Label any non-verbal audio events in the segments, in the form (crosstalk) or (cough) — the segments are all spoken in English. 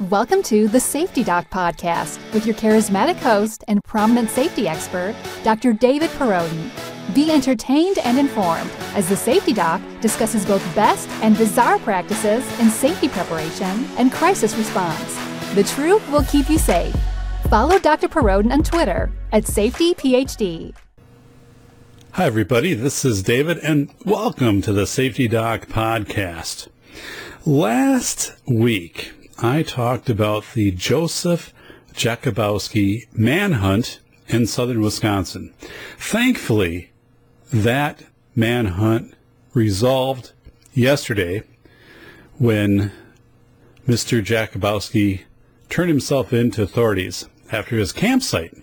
Welcome to the Safety Doc Podcast with your charismatic host and prominent safety expert, Dr. David Perrodin. Be entertained and informed as the Safety Doc discusses both best and bizarre practices in safety preparation and crisis response. The truth will keep you safe. Follow Dr. Perrodin on Twitter at SafetyPhD. Hi, everybody. This is David, and welcome to the Safety Doc Podcast. Last week, I talked about the Joseph Jakubowski manhunt in southern Wisconsin. Thankfully, that manhunt resolved yesterday when Mr. Jakubowski turned himself in to authorities after his campsite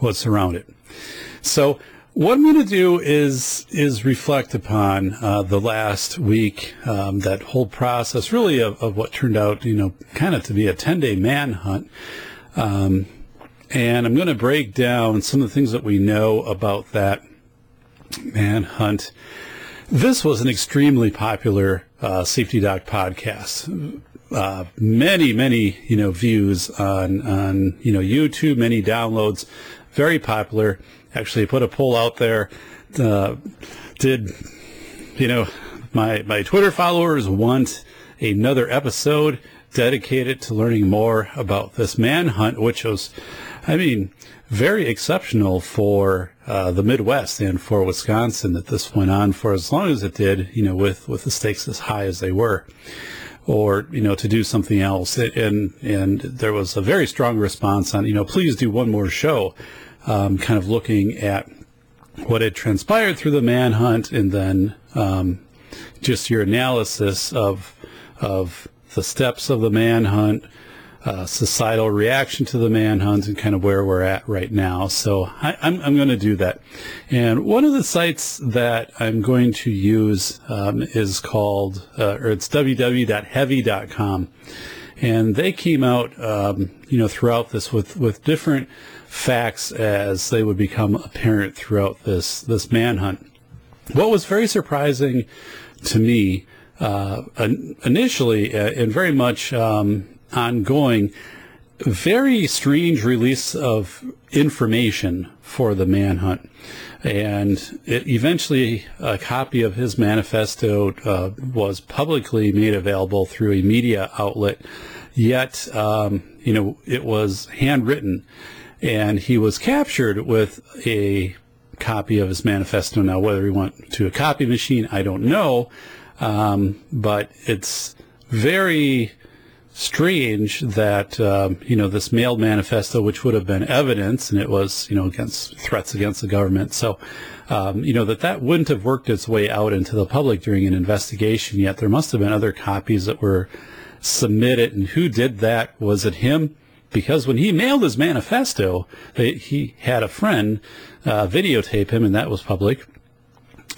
was surrounded. So what I'm going to do is is reflect upon uh, the last week, um, that whole process, really of, of, what turned out, you know, kind of to be a 10 day manhunt. Um, and I'm going to break down some of the things that we know about that manhunt. This was an extremely popular uh, Safety Doc podcast. Uh, many, many, you know, views on on you know YouTube, many downloads, very popular actually put a poll out there. Uh, did you know my my Twitter followers want another episode dedicated to learning more about this manhunt, which was, I mean, very exceptional for uh, the Midwest and for Wisconsin that this went on for as long as it did. You know, with with the stakes as high as they were or you know to do something else and and there was a very strong response on you know please do one more show um, kind of looking at what had transpired through the manhunt and then um, just your analysis of of the steps of the manhunt, uh, societal reaction to the manhunt, and kind of where we're at right now. So I, am I'm, I'm going to do that. And one of the sites that I'm going to use um, is called, uh, or it's www.heavy.com. And they came out, um, you know, throughout this with, with different facts as they would become apparent throughout this this manhunt. What was very surprising to me uh, initially uh, and very much um, ongoing, very strange release of information for the manhunt. And it, eventually, a copy of his manifesto uh, was publicly made available through a media outlet. Yet, um, you know, it was handwritten and he was captured with a copy of his manifesto. Now, whether he went to a copy machine, I don't know, um, but it's very strange that um, you know this mailed manifesto, which would have been evidence, and it was you know against threats against the government. So. Um, you know that that wouldn't have worked its way out into the public during an investigation yet. There must have been other copies that were submitted, and who did that? Was it him? because when he mailed his manifesto, he had a friend uh, videotape him, and that was public.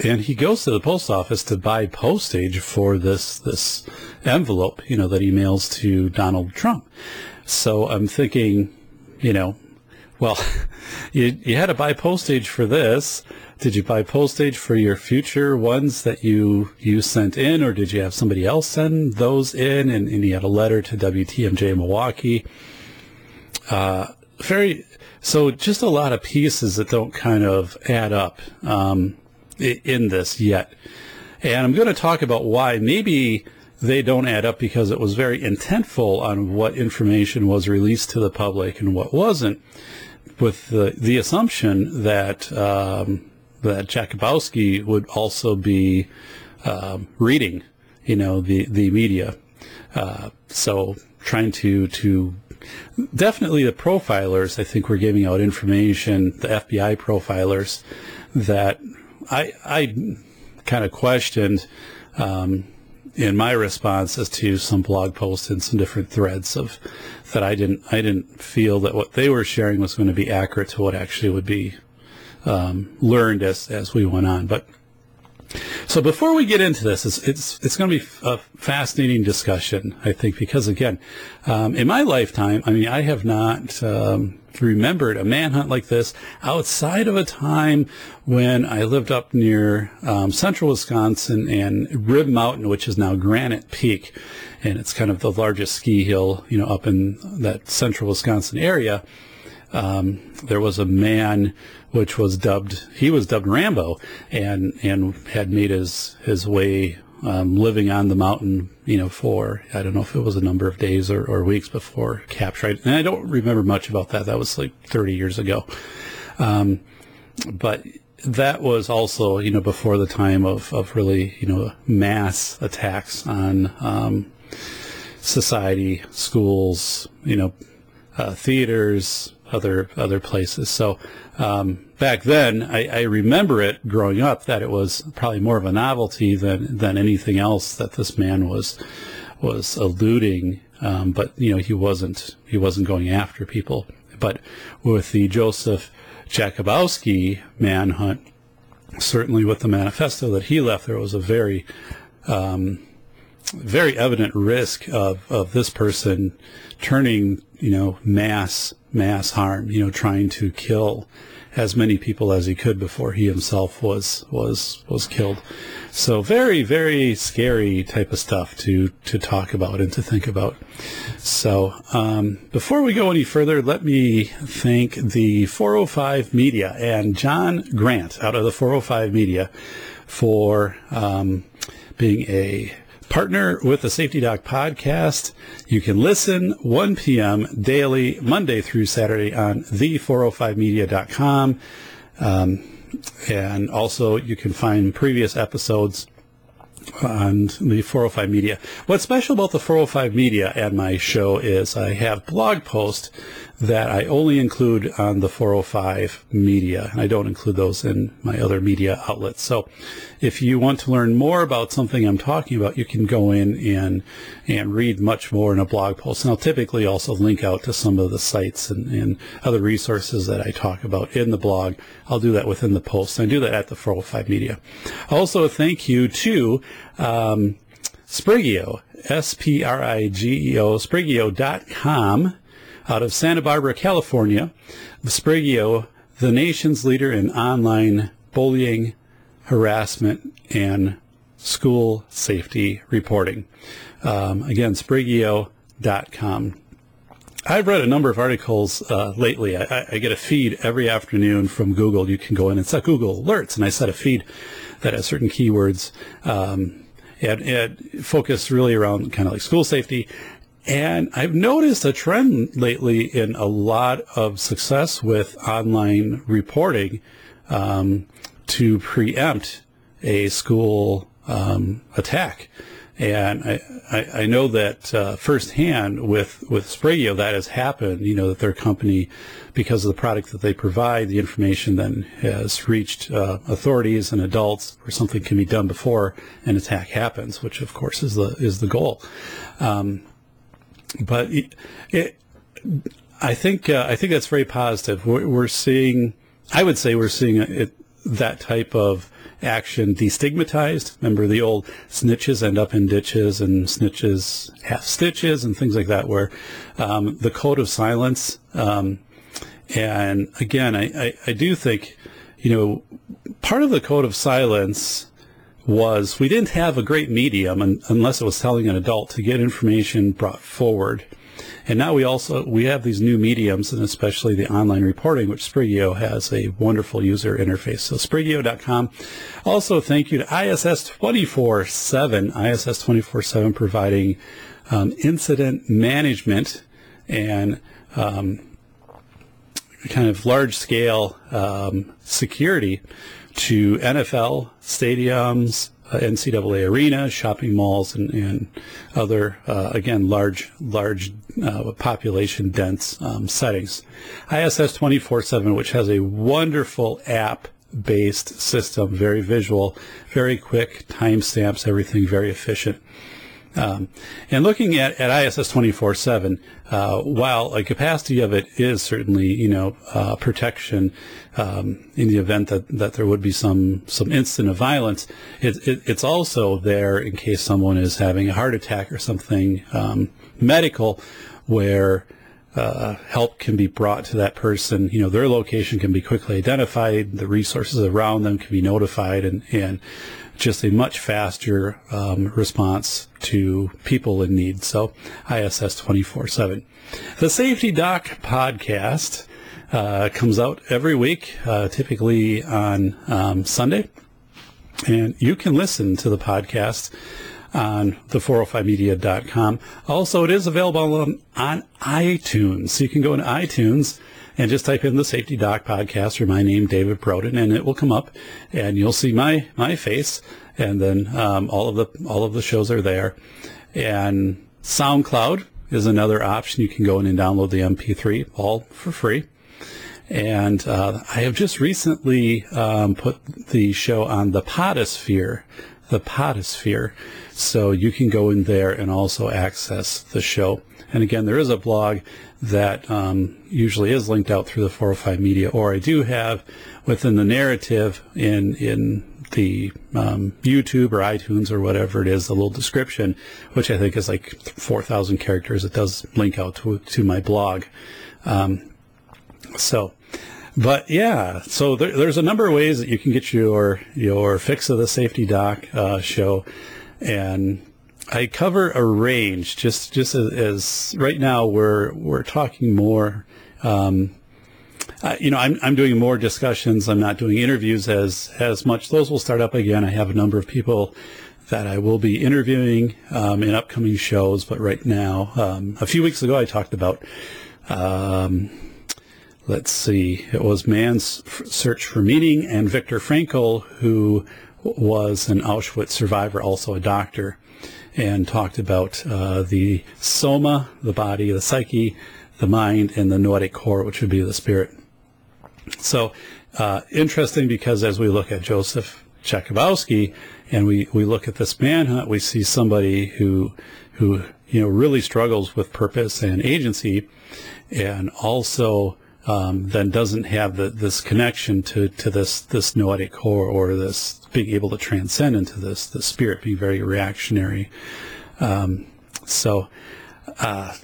And he goes to the post office to buy postage for this this envelope, you know, that he mails to Donald Trump. So I'm thinking, you know, well, (laughs) you you had to buy postage for this. Did you buy postage for your future ones that you you sent in, or did you have somebody else send those in? And, and he had a letter to WTMJ Milwaukee uh, very so just a lot of pieces that don't kind of add up um, in this yet. And I'm going to talk about why maybe they don't add up because it was very intentful on what information was released to the public and what wasn't, with the, the assumption that um, that Jakubowski would also be um, reading, you know, the the media. Uh, so trying to to definitely the profilers, I think, were giving out information, the FBI profilers, that I, I kind of questioned um, in my responses to some blog posts and some different threads of that I didn't I didn't feel that what they were sharing was going to be accurate to what actually would be um, learned as as we went on. But So before we get into this, it's it's, it's going to be a fascinating discussion, I think, because again, um, in my lifetime, I mean, I have not um, remembered a manhunt like this outside of a time when I lived up near um, central Wisconsin and Rib Mountain, which is now Granite Peak, and it's kind of the largest ski hill, you know, up in that central Wisconsin area. Um, there was a man which was dubbed he was dubbed Rambo and and had made his his way um, living on the mountain you know for I don't know if it was a number of days or, or weeks before capture and I don't remember much about that. That was like 30 years ago. Um, but that was also you know before the time of, of really you know mass attacks on um, society schools you know uh, theaters other other places. So um, back then, I, I, remember it growing up that it was probably more of a novelty than than anything else that this man was was eluding. Um, but you know, he wasn't he wasn't going after people. But with the Joseph Jakubowski manhunt, certainly with the manifesto that he left, there was a very um, very evident risk of, of this person turning, you know, mass mass harm, you know, trying to kill as many people as he could before he himself was was was killed. So very very scary type of stuff to to talk about and to think about. So um, before we go any further, let me thank the 405 Media and John Grant out of the 405 Media for um, being a Partner with the Safety Doc podcast. You can listen 1 p.m. daily, Monday through Saturday on the405media.com. Um, and also you can find previous episodes on the 405 Media. What's special about the 405 Media and my show is I have blog posts that I only include on the 405 Media, and I don't include those in my other media outlets. So if you want to learn more about something I'm talking about, you can go in and and read much more in a blog post. And I'll typically also link out to some of the sites and, and other resources that I talk about in the blog. I'll do that within the post. I do that at the 405 Media. Also, thank you to um, Sprigeo, S-P-R-I-G-E-O, Sprigeo.com out of Santa Barbara, California. Sprigeo, the nation's leader in online bullying, harassment, and school safety reporting. Um, again, Sprigeo.com. I've read a number of articles uh, lately. I, I, get a feed every afternoon from Google. You can go in and set Google Alerts, and I set a feed that has certain keywords um, and, and focused really around kind of like school safety. And I've noticed a trend lately in a lot of success with online reporting um, to preempt a school um, attack. And I, I, I know that uh, firsthand with, with Sprigeo that has happened, you know, that their company, because of the product that they provide, the information then has reached uh, authorities and adults where something can be done before an attack happens, which of course is the, is the goal. Um, but it, it, I think, uh, I think that's very positive. We're, we're seeing, I would say we're seeing it, that type of action destigmatized. Remember the old snitches end up in ditches and snitches have stitches and things like that, where um, the code of silence. Um, and again, I, I, I do think, you know, part of the code of silence was we didn't have a great medium un- unless it was telling an adult to get information brought forward and now we also we have these new mediums, and especially the online reporting, which Sprigeo has a wonderful user interface. So Sprigeo.com. Also, thank you to ISS 24/7. ISS 24/7 providing um, incident management and um, kind of large scale um, security to NFL stadiums, uh, NCAA arenas, shopping malls, and, and other, uh, again, large, large uh, population dense um, settings. ISS 24 7, which has a wonderful app based system, very visual, very quick, timestamps, everything very efficient. Um, and looking at, at ISS 24-7, uh, while a capacity of it is certainly, you know, uh, protection um, in the event that, that there would be some, some instant of violence, it, it, it's also there in case someone is having a heart attack or something um, medical where uh, help can be brought to that person. You know, their location can be quickly identified, the resources around them can be notified, and, and just a much faster um, response to people in need. So ISS 24 7. The Safety Doc podcast uh, comes out every week, uh, typically on um, Sunday. And you can listen to the podcast on the405media.com. Also, it is available on, on iTunes. So you can go into iTunes and just type in the Safety Doc podcast or my name, David Perrodin, and it will come up, and you'll see my my face, and then um, all of the all of the shows are there, and SoundCloud is another option. You can go in and download the MP3 all for free. And uh, I have just recently um, put the show on the Podosphere, the Podosphere, so you can go in there and also access the show. And again, there is a blog that um, usually is linked out through the 405 media, or I do have within the narrative in in the um, YouTube or iTunes or whatever it is, a little description, which I think is like 4,000 characters. It does link out to, to my blog. Um, so, but yeah, so there, there's a number of ways that you can get your your fix of the safety doc uh, show, and I cover a range. Just just as, as right now we're we're talking more. Um, uh, you know, I'm I'm doing more discussions. I'm not doing interviews as as much. Those will start up again. I have a number of people that I will be interviewing um, in upcoming shows. But right now, um, a few weeks ago, I talked about. Um, let's see, it was Man's Search for Meaning and Viktor Frankl, who was an Auschwitz survivor, also a doctor and talked about uh, the soma, the body, the psyche, the mind, and the noetic core, which would be the spirit. So uh, interesting because as we look at Joseph Jakubowski and we, we look at this manhunt, we see somebody who who you know really struggles with purpose and agency, and also um, then doesn't have the, this connection to, to this this noetic core or this being able to transcend into this the spirit being very reactionary. Um, so uh,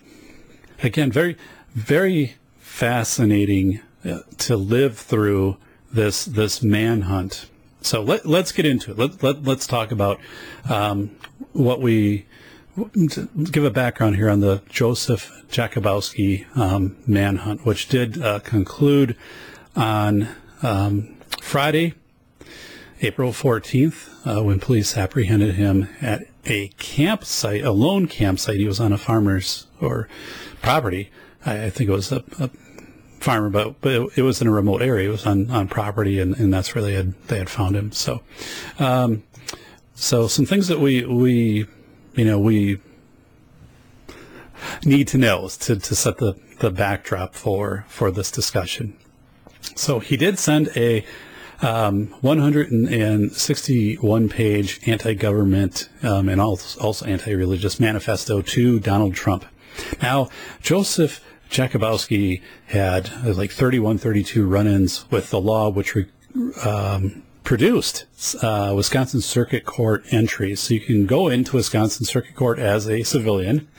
again, very very fascinating uh, to live through this this manhunt. So let, let's get into it. Let, let, let's talk about um, what we give a background here on the Joseph Jakubowski um, manhunt, which did uh, conclude on um, Friday, April 14th, uh, when police apprehended him at a campsite, a lone campsite. He was on a farmer's or property. I, I think it was a, a farmer, but but it, it, was in a remote area. It was on, on property, and, and that's where they had they had found him. So, um, so some things that we we you know, we need to know to, to set the, the backdrop for, for this discussion. So he did send a um, 161 page anti government um, and also anti religious manifesto to Donald Trump. Now, Joseph Jakubowski had uh, like 31, 32 run ins with the law, which re- um, produced uh, Wisconsin Circuit Court entries. So you can go into Wisconsin Circuit Court as a civilian.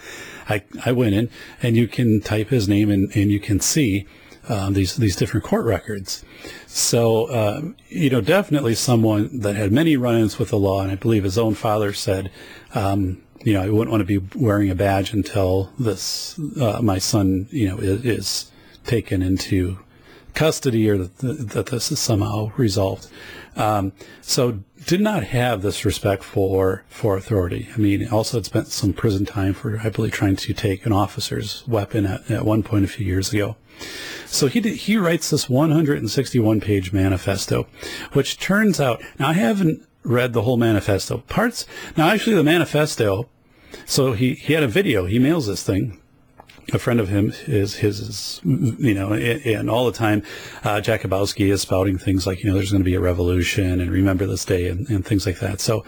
I, I went in and you can type his name and, and you can see um, these these different court records. So uh, you know, definitely someone that had many run-ins with the law, and I believe his own father said, um, you know, I wouldn't want to be wearing a badge until this uh, my son, you know, is, is taken into custody or that, that this is somehow resolved. Um, so did not have this respect for for authority. I mean, also had spent some prison time for, I believe, trying to take an officer's weapon at, at one point a few years ago. So he did, he writes this 161 page manifesto, which turns out now I haven't read the whole manifesto parts. Now, actually, the manifesto. So he he had a video. He mails this thing a friend of him is his, is, you know, and all the time, uh, Jakubowski is spouting things like, you know, there's going to be a revolution and remember this day and, and things like that. So,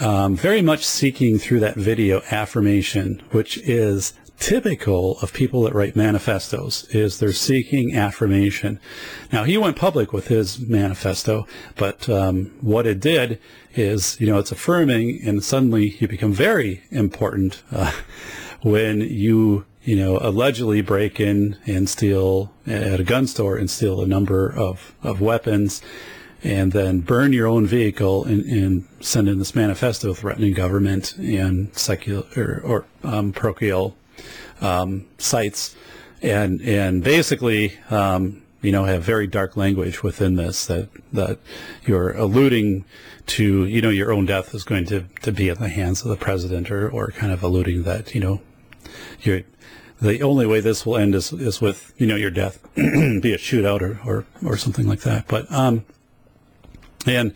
um, very much seeking through that video affirmation, which is typical of people that write manifestos is they're seeking affirmation. Now he went public with his manifesto, but um, what it did is, you know, it's affirming, and suddenly you become very important uh, when you, you know, allegedly break in and steal at a gun store and steal a number of, of weapons and then burn your own vehicle and, and send in this manifesto threatening government and secular or, um, parochial um, sites, and and basically, um, you know, have very dark language within this that that you're alluding to, you know, your own death is going to, to be at the hands of the president, or or kind of alluding that you know, you're the only way this will end is, is with you know your death, (clears throat) be a shootout or, or or something like that. But um, and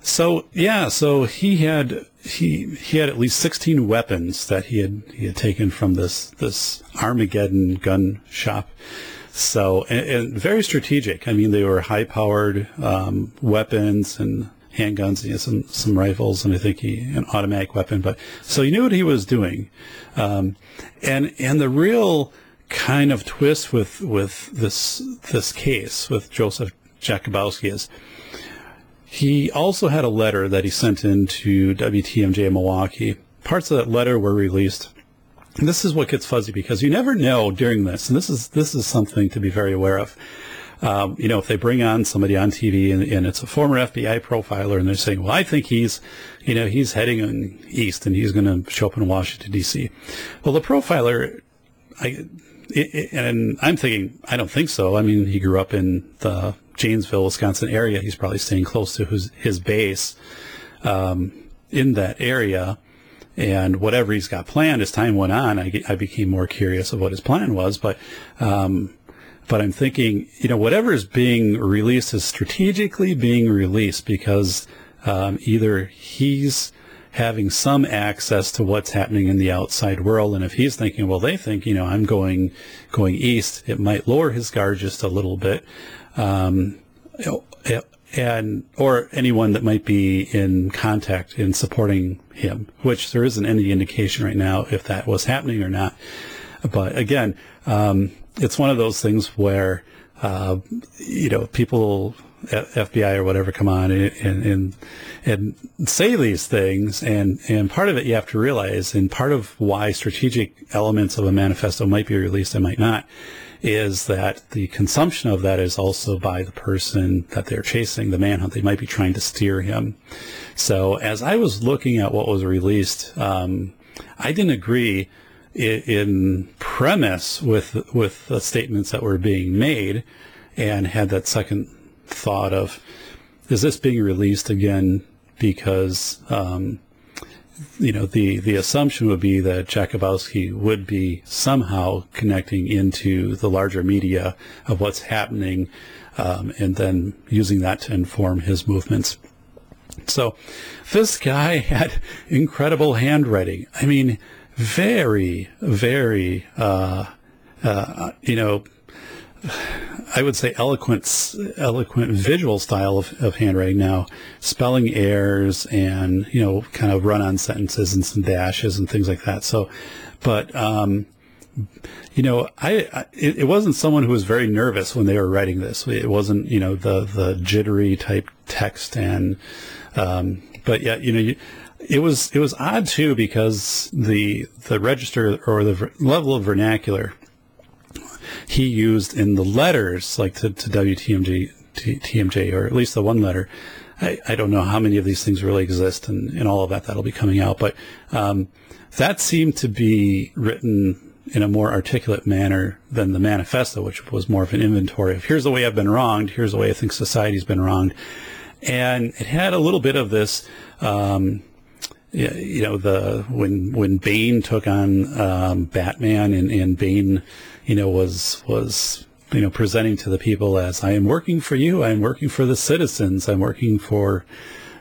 so yeah, so he had he he had at least 16 weapons that he had he had taken from this this Armageddon gun shop. So and, and very strategic. I mean, they were high powered um, weapons and handguns, and some some rifles, and I think he an automatic weapon. But so he knew what he was doing, um, and and the real kind of twist with with this this case with Joseph Jakubowski is he also had a letter that he sent in to WTMJ Milwaukee. Parts of that letter were released. And this is what gets fuzzy because you never know during this, and this is this is something to be very aware of. Um, you know, if they bring on somebody on TV and, and, it's a former FBI profiler, and they're saying, "Well, I think he's, you know, he's heading east and he's going to show up in Washington D.C." Well, the profiler, I, it, and I'm thinking, I don't think so. I mean, he grew up in the Janesville, Wisconsin area. He's probably staying close to his, his base um, in that area. And whatever he's got planned as time went on, I, I became more curious of what his plan was. But um, but I'm thinking, you know, whatever is being released is strategically being released because um, either he's having some access to what's happening in the outside world, and if he's thinking, well, they think, you know, I'm going going east, it might lower his guard just a little bit, um, and or anyone that might be in contact in supporting him, which there isn't any indication right now if that was happening or not. But again, um, it's one of those things where uh, you know people FBI or whatever come on and, and, and say these things. And, and part of it you have to realize, and part of why strategic elements of a manifesto might be released and might not, is that the consumption of that is also by the person that they're chasing, the manhunt. They might be trying to steer him. So as I was looking at what was released, um, I didn't agree in, premise with with the statements that were being made, and had that second thought of, is this being released again because um, you know, the, the assumption would be that Jakubowski would be somehow connecting into the larger media of what's happening um, and then using that to inform his movements. So this guy (laughs) had incredible handwriting. I mean, very, very, uh, uh, you know, I would say eloquent, eloquent visual style of, of handwriting now, spelling errors and, you know, kind of run on sentences and some dashes and things like that. So, but, um, you know, I, I it, wasn't someone who was very nervous when they were writing this. It wasn't, you know, the, the jittery type text and, um, but yeah, you know, you, it was, it was odd too because the, the register or the level of vernacular he used in the letters, like to, to WTMJ, TMJ, or at least the one letter. I, I don't know how many of these things really exist and, and all of that that'll be coming out, but um, that seemed to be written in a more articulate manner than the manifesto, which was more of an inventory of here's the way I've been wronged, here's the way I think society's been wronged. And it had a little bit of this, um, you know, the when when Bane took on um, Batman and, and Bane you know, was was you know presenting to the people as I am working for you, I am working for the citizens, I'm working for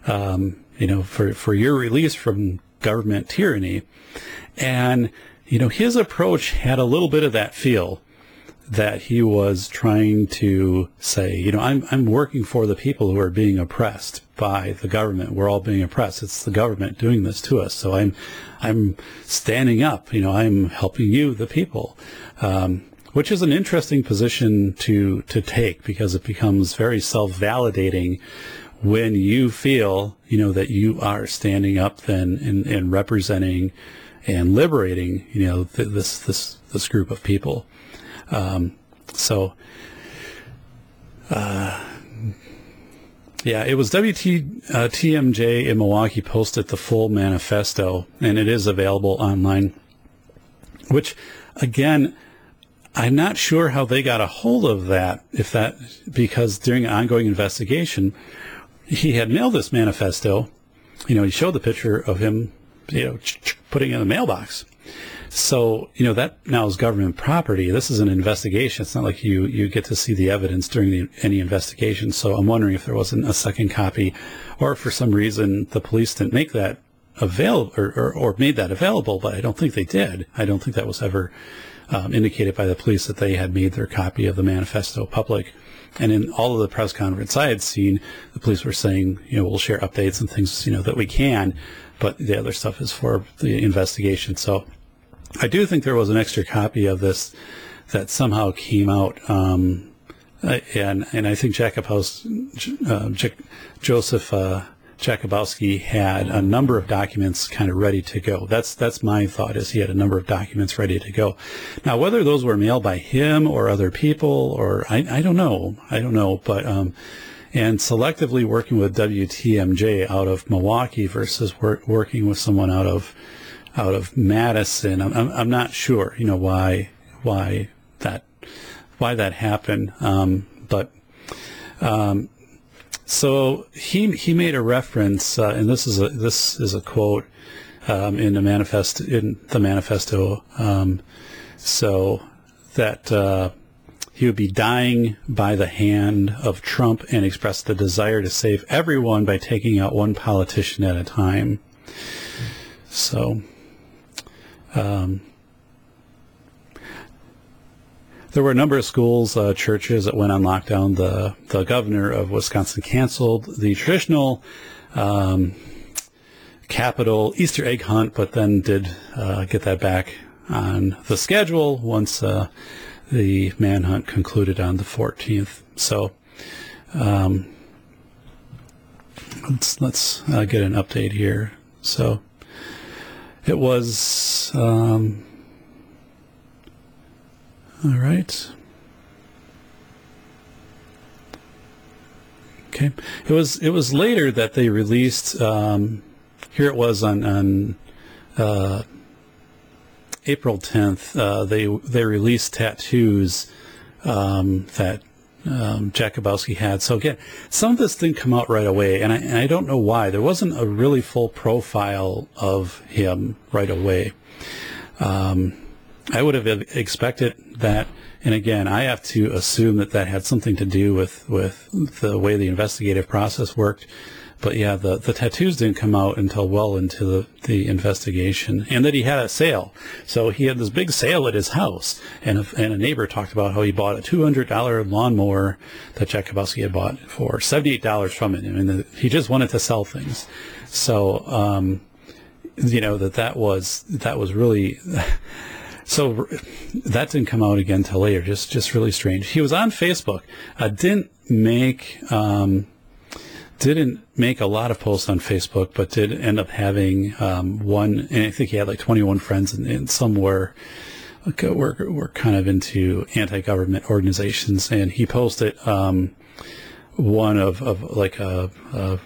um, you know for for your release from government tyranny, and you know his approach had a little bit of that feel that he was trying to say, you know, I'm, I'm working for the people who are being oppressed by the government. We're all being oppressed. It's the government doing this to us. So I'm, I'm standing up. You know, I'm helping you, the people. Um, which is an interesting position to, to take because it becomes very self-validating when you feel, you know, that you are standing up then and, and representing and liberating, you know, th- this, this, this group of people. Um, so, uh, yeah, it was WTMJ uh, in Milwaukee posted the full manifesto, and it is available online. Which, again, I'm not sure how they got a hold of that. If that because during an ongoing investigation, he had mailed this manifesto. You know, he showed the picture of him, you know, putting in the mailbox. So, you know, that now is government property. This is an investigation. It's not like you, you get to see the evidence during the, any investigation. So I'm wondering if there wasn't a second copy or for some reason the police didn't make that available or, or, or made that available, but I don't think they did. I don't think that was ever um, indicated by the police that they had made their copy of the manifesto public. And in all of the press conference I had seen, the police were saying, you know, we'll share updates and things, you know, that we can, but the other stuff is for the investigation. So I do think there was an extra copy of this that somehow came out. Um, and and I think Jacob House, uh, J- Joseph uh, Jakubowski had a number of documents kind of ready to go. That's that's my thought is he had a number of documents ready to go. Now whether those were mailed by him or other people or I, I don't know I don't know but um, and selectively working with WTMJ out of Milwaukee versus work, working with someone out of out of Madison. I'm, I'm, I'm not sure, you know, why why that why that happened. Um, but um, so he he made a reference, uh, and this is a this is a quote um, in the manifest in the manifesto. Um, so that uh, he would be dying by the hand of Trump and expressed the desire to save everyone by taking out one politician at a time. So um, there were a number of schools, uh, churches that went on lockdown. The the governor of Wisconsin canceled the traditional um, Capitol Easter egg hunt, but then did uh, get that back on the schedule once uh, the manhunt concluded on the 14th. So um, let's let's uh, get an update here. So it was. Um, all right. Okay. It was it was later that they released. Um, here it was on on uh, April 10th. Uh, they they released tattoos um, that um, Jakubowski had. So again, some of this didn't come out right away, and I, and I don't know why. There wasn't a really full profile of him right away. Um, I would have expected that, and again, I have to assume that that had something to do with, with the way the investigative process worked. But yeah, the, the tattoos didn't come out until well into the, the investigation, and that he had a sale. So he had this big sale at his house, and a, and a neighbor talked about how he bought a two hundred dollar lawnmower that Jakubowski had bought for seventy eight dollars from it. I mean, the, he just wanted to sell things. So, um, you know that that was that was really. (laughs) So that didn't come out again till later. Just just really strange. He was on Facebook. Uh, didn't make um, didn't make a lot of posts on Facebook, but did end up having um, one. And I think he had like 21 friends, and, and some were were were kind of into anti-government organizations. And he posted um, one of, of like a, a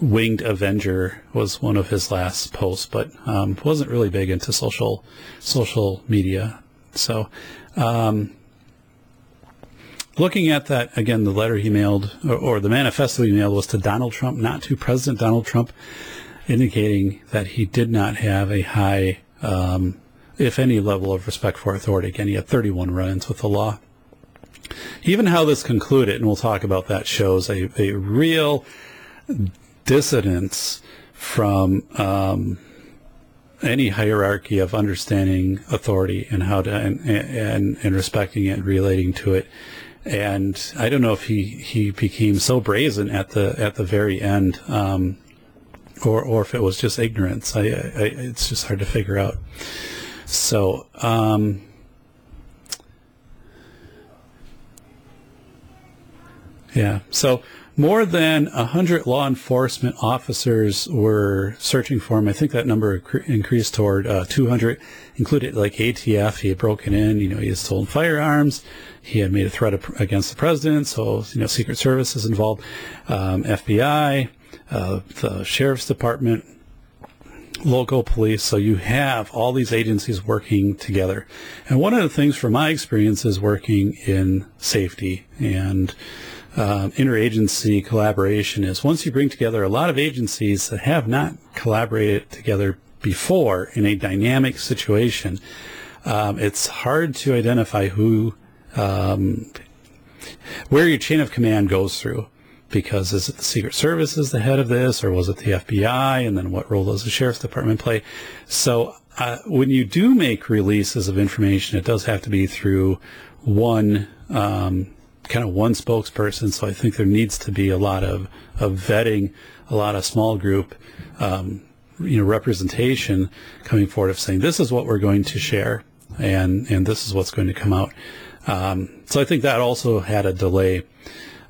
Winged Avenger was one of his last posts, but um, wasn't really big into social social media. So, um, looking at that again, the letter he mailed or, or, the manifesto he mailed was to Donald Trump, not to President Donald Trump, indicating that he did not have a high, um, if any, level of respect for authority. Again, he had 31 run-ins with the law. Even how this concluded, and we'll talk about that, shows a, a real dissidence from um, any hierarchy of understanding authority and how to and, and and respecting it and relating to it. And I don't know if he he became so brazen at the at the very end, um, or or if it was just ignorance. I, I it's just hard to figure out. So. Um, yeah. So more than 100 law enforcement officers were searching for him. I think that number increased toward uh, 200, included like ATF. He had broken in, you know, he had stolen firearms. He had made a threat against the president. So, you know, Secret Service is involved, um, FBI, uh, the Sheriff's Department, local police. So you have all these agencies working together. And one of the things from my experience is working in safety and uh, interagency collaboration is once you bring together a lot of agencies that have not collaborated together before in a dynamic situation, um, it's hard to identify who, um, where your chain of command goes through. Because is it the Secret Service is the head of this, or was it the FBI? And then what role does the Sheriff's Department play? So uh, when you do make releases of information, it does have to be through one um, kind of one spokesperson. So I think there needs to be a lot of, of vetting, a lot of small group, um, you know, representation coming forward of saying this is what we're going to share, and and this is what's going to come out. Um, so I think that also had a delay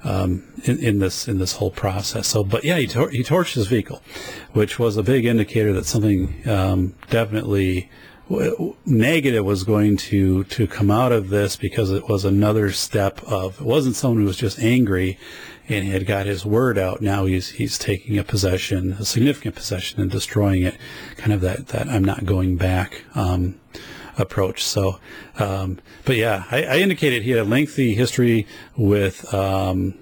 um, in, in, this in this whole process. So, but yeah, he, tor- he torched his vehicle, which was a big indicator that something um, definitely negative was going to to come out of this because it was another step of it wasn't someone who was just angry and had got his word out. Now he's he's taking a possession a significant possession and destroying it. Kind of that that I'm not going back um, approach. So um, but yeah I, I, indicated he had a lengthy history with um,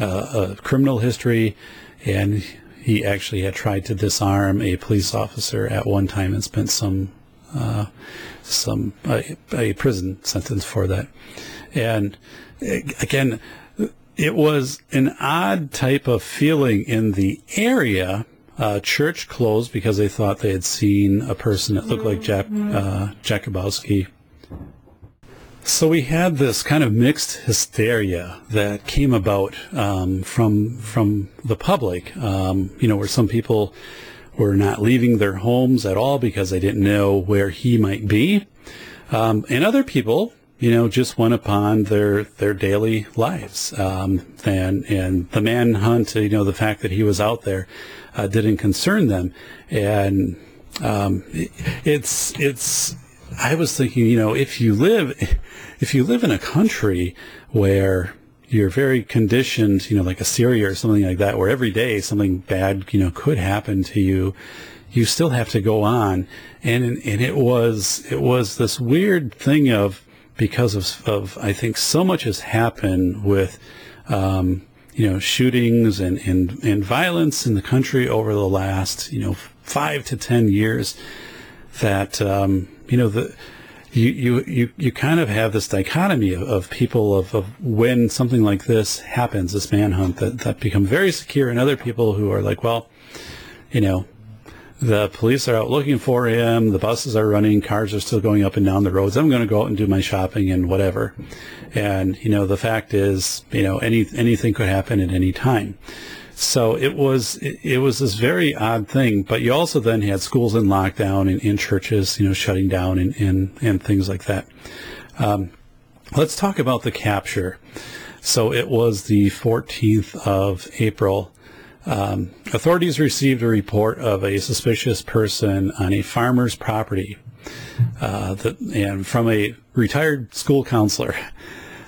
a criminal history and he actually had tried to disarm a police officer at one time and spent some uh, some a, a, prison sentence for that. And again, it was an odd type of feeling in the area. Uh, church closed because they thought they had seen a person that looked like Jack uh, Jakubowski. So we had this kind of mixed hysteria that came about um, from from the public. Um, you know, where some people were not leaving their homes at all because they didn't know where he might be. Um, and other people, you know, just went upon their, their daily lives. Um, and, and the manhunt, you know, the fact that he was out there, uh, didn't concern them. And, um, it, it's, it's, I was thinking, you know, if you live, if you live in a country where you're very conditioned, you know, like Assyria or something like that, where every day something bad, you know, could happen to you. You still have to go on, and and it was it was this weird thing of because of of I think so much has happened with. Um, you know, shootings and, and, and violence in the country over the last, you know, five to ten years that, um, you know, the, you, you, you, you kind of have this dichotomy of, of people of, of when something like this happens, this manhunt that, that become very secure and other people who are like, well, you know, the police are out looking for him. The buses are running. Cars are still going up and down the roads. I'm going to go out and do my shopping and whatever. And, you know, the fact is, you know, any, anything could happen at any time. So it was it, it, was this very odd thing. But you also then had schools in lockdown and, in churches, you know, shutting down and and, and things like that. Um, let's talk about the capture. So it was the 14th of April. Um, authorities received a report of a suspicious person on a farmer's property, uh, that, and from a retired school counselor.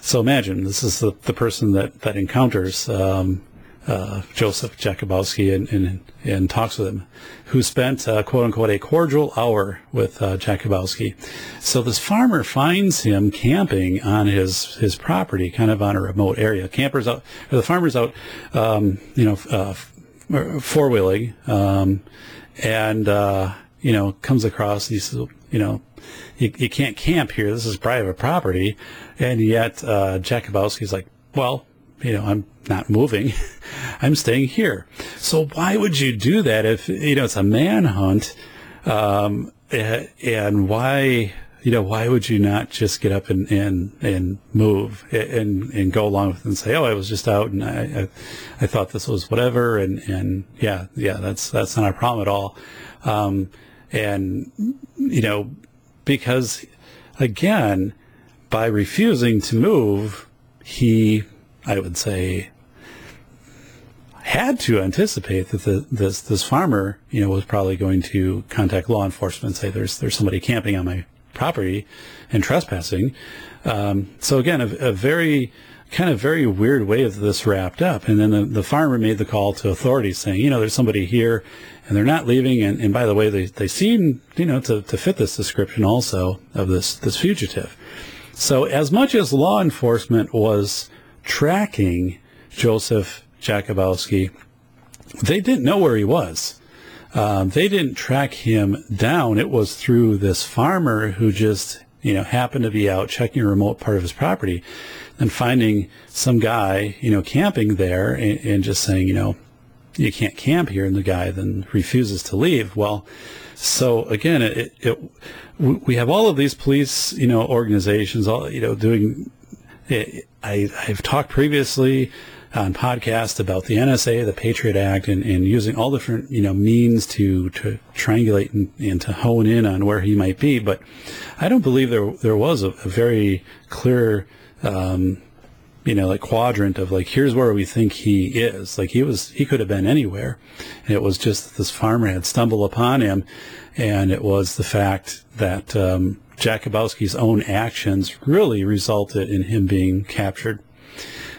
So imagine this is the, the person that that encounters um, uh, Joseph Jakubowski and, and, and, talks with him, who spent, uh, quote unquote, a cordial hour with uh, Jakubowski. So this farmer finds him camping on his, his property, kind of on a remote area. Campers out, the farmer's out, um, you know, uh, four wheeling, um, and, uh, you know, comes across, he says, you know, you, you can't camp here. This is private property. And yet, uh, Jakubowski's like, well, you know, I'm not moving. (laughs) I'm staying here. So why would you do that if, you know, it's a manhunt? Um, and why you know, why would you not just get up and, and, and move and, and go along with it and say, oh, I was just out and I, I, I thought this was whatever. And, and yeah, yeah, that's, that's not a problem at all. Um, and, you know, because again, by refusing to move, he, I would say, had to anticipate that the, this this farmer, you know, was probably going to contact law enforcement and say, "There's there's somebody camping on my property and trespassing. Um, so again, a, a, very kind of very weird way of this wrapped up. And then the, the, farmer made the call to authorities saying, you know, there's somebody here and they're not leaving. And, and by the way, they, they seem, you know, to, to fit this description also of this, this fugitive. So as much as law enforcement was tracking Joseph Jakubowski, they didn't know where he was. Um, they didn't track him down. It was through this farmer who just, you know, happened to be out checking a remote part of his property and finding some guy, you know, camping there and, and just saying, you know, you can't camp here. And the guy then refuses to leave. Well, so again, it, it, we have all of these police, you know, organizations, all, you know, doing, I, I've talked previously on podcast about the NSA, the Patriot Act, and, and using all different you know means to to triangulate and, and, to hone in on where he might be. But I don't believe there there was a, a very clear. Um, you know, like quadrant of like, here's where we think he is. Like he was, he could have been anywhere. And it was just that this farmer had stumbled upon him. And it was the fact that, um, Jakubowski's own actions really resulted in him being captured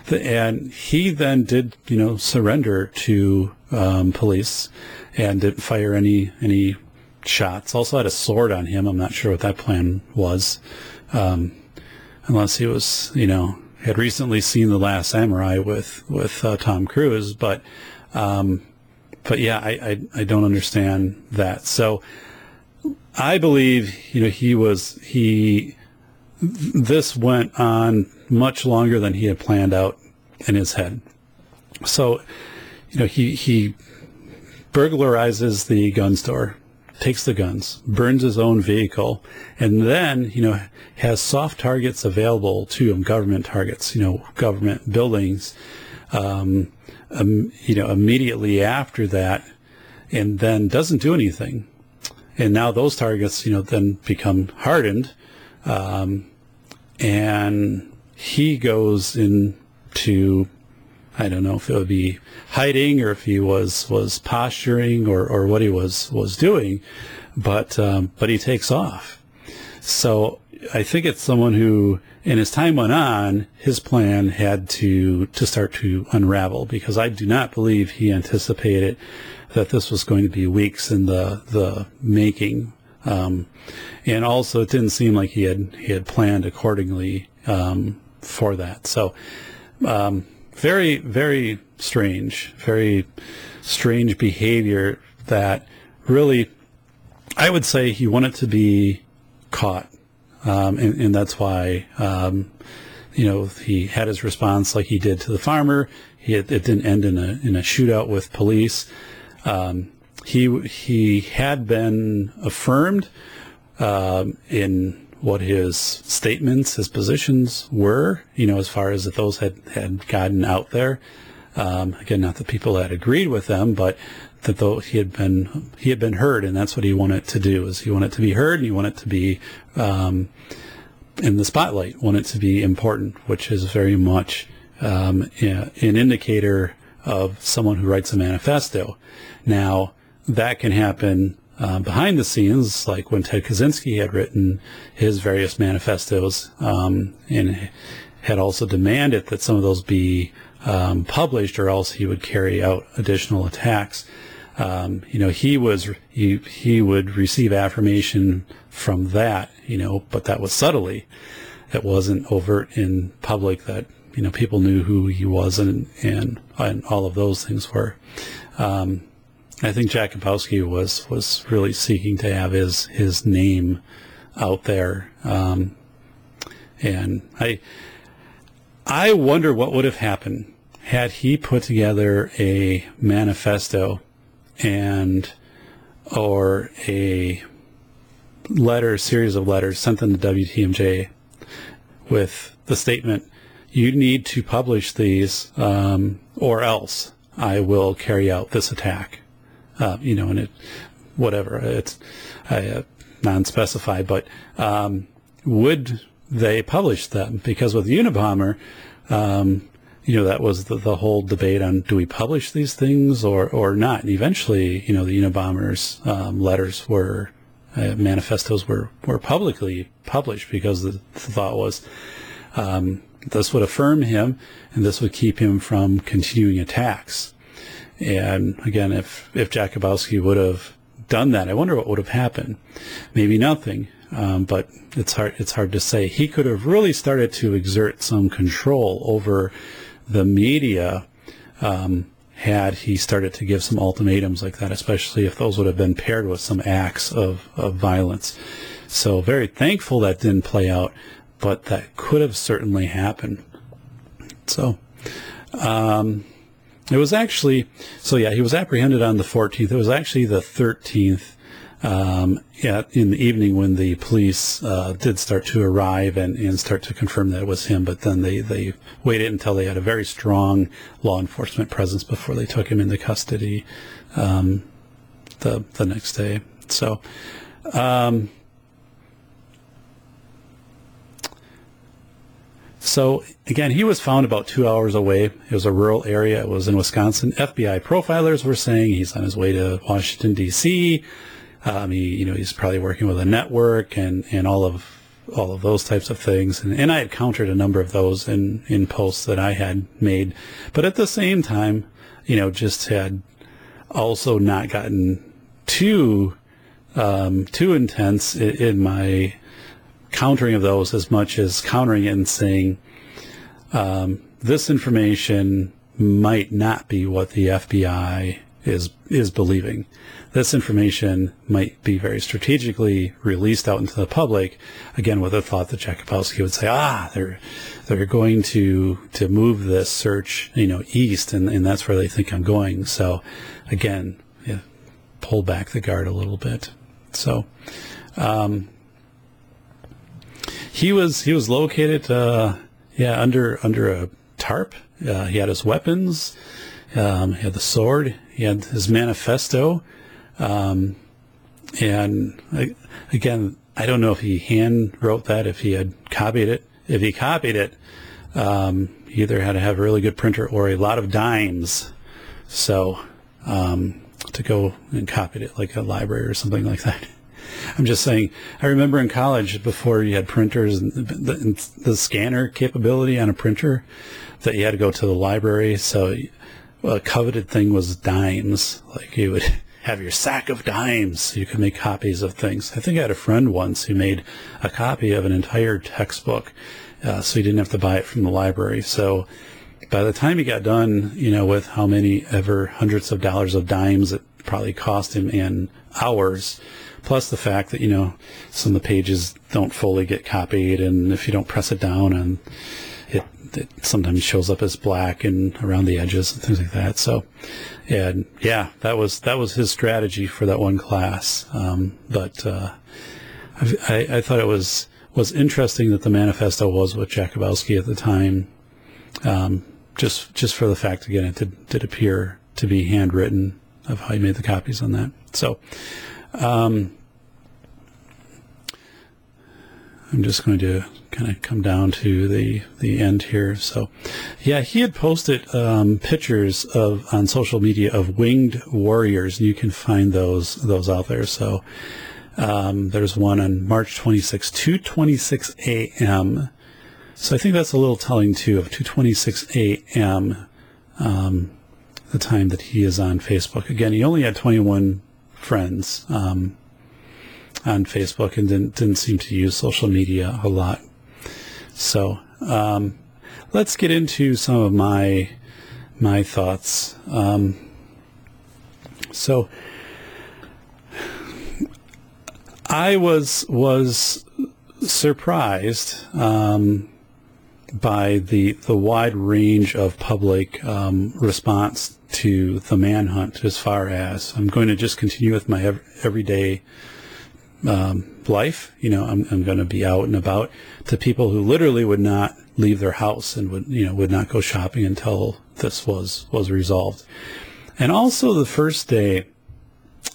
and he then did, you know, surrender to um, police and didn't fire any any shots. Also had a sword on him. I'm not sure what that plan was, um, unless he was, you know, had recently seen the Last Samurai with with uh, Tom Cruise. But um, but yeah, I, I I don't understand that. So I believe, you know, he was he. This went on much longer than he had planned out in his head. So, you know, he, he burglarizes the gun store, takes the guns, burns his own vehicle, and then, you know, has soft targets available to him, government targets, you know, government buildings, um, um, you know, immediately after that, and then doesn't do anything. And now those targets, you know, then become hardened, um, and he goes into I don't know if it would be hiding or if he was was posturing or, or what he was was doing, but um, but he takes off. So I think it's someone who, and as time went on, his plan had to to start to unravel because I do not believe he anticipated that this was going to be weeks in the the making. Um, and also, it didn't seem like he had he had planned accordingly um, for that. So, um, very, very strange, very strange behavior that really, I would say he wanted to be caught. Um, and, and, that's why, um, you know, he had his response like he did to the farmer. He, it didn't end in a, in a shootout with police. Um, he, he had been affirmed, um, in what his statements, his positions were, you know, as far as if those had, had gotten out there. Um, again, not that people had agreed with them, but that though he had been he had been heard, and that's what he wanted to do is he wanted to be heard and he wanted to be um, in the spotlight, wanted to be important, which is very much um, an indicator of someone who writes a manifesto. Now that can happen uh, behind the scenes, like when Ted Kaczynski had written his various manifestos um, and had also demanded that some of those be um, published, or else he would carry out additional attacks. Um, you know, he was he he would receive affirmation from that, you know, but that was subtly. It wasn't overt in public that you know people knew who he was and and, and all of those things were. Um, I think Jakubowski was was really seeking to have his his name out there, um, and I I wonder what would have happened had he put together a manifesto and or a letter, series of letters sent them to WTMJ with the statement, "You need to publish these, um, or else I will carry out this attack." Uh, you know, and it, whatever it's uh, non-specified, but um, would they publish them? Because with Unabomber, um, you know, that was the, the whole debate on do we publish these things or, or not. And eventually, you know, the Unabomber's um, letters were, uh, manifestos were, were publicly published because the, the thought was um, this would affirm him and this would keep him from continuing attacks. And again, if, if Jakubowski would have done that, I wonder what would have happened. Maybe nothing. Um, but it's hard, it's hard to say. He could have really started to exert some control over the media um, had he started to give some ultimatums like that, especially if those would have been paired with some acts of, of violence. So very thankful that didn't play out, but that could have certainly happened. So, um, it was actually, so yeah, he was apprehended on the 14th. It was actually the 13th um, yeah, in the evening when the police uh, did start to arrive and, and start to confirm that it was him, but then they, they waited until they had a very strong law enforcement presence before they took him into custody um, the the next day. So. Um, So again, he was found about two hours away. It was a rural area. It was in Wisconsin. FBI profilers were saying he's on his way to Washington D.C. Um, he, you know, he's probably working with a network and, and all of all of those types of things. And, and I had countered a number of those in, in posts that I had made. But at the same time, you know, just had also not gotten too um, too intense in, in, my countering of those as much as countering it and saying um, this information might not be what the FBI is is believing this information might be very strategically released out into the public, again, with the thought that Jakubowski would say, ah, they're, they're going to, to move this search, you know, east, and, and that's where they think I'm going. So again, yeah, pull back the guard a little bit. So, um, he was, he was located, uh, yeah, under, under a tarp. Uh, he had his weapons. Um, he had the sword. He had his manifesto. Um, and I, again, I don't know if he hand wrote that, if he had copied it. If he copied it, um, he either had to have a really good printer or a lot of dimes. So um, to go and copy it like a library or something like that. I'm just saying. I remember in college before you had printers and the, the, scanner capability on a printer that you had to go to the library. So a coveted thing was dimes. Like you would (laughs) have your sack of dimes. You could make copies of things. I think I had a friend once who made a copy of an entire textbook, uh, so he didn't have to buy it from the library. So by the time he got done, you know, with how many ever hundreds of dollars of dimes it probably cost him in hours, plus the fact that, you know, some of the pages don't fully get copied, and if you don't press it down and it, it sometimes shows up as black and around the edges and things like that. So and yeah, that was that was his strategy for that one class. Um, but uh, I, I, thought it was was interesting that the manifesto was with Jakubowski at the time, um, just just for the fact again it did, did appear to be handwritten of how he made the copies on that. So. Um, I'm just going to kind of come down to the the end here. So, yeah, he had posted um, pictures of on social media of winged warriors, you can find those those out there. So, um, there's one on March 26, 2:26 a.m. So I think that's a little telling too of 2:26 a.m. Um, the time that he is on Facebook. Again, he only had 21 friends um, on Facebook and didn't didn't seem to use social media a lot. So um, let's get into some of my my thoughts. Um, so I was was surprised um, by the the wide range of public um, response to the manhunt. As far as I'm going to just continue with my everyday um, life. You know, I'm, I'm going to be out and about to people who literally would not leave their house and would, you know, would not go shopping until this was, was resolved. And also the first day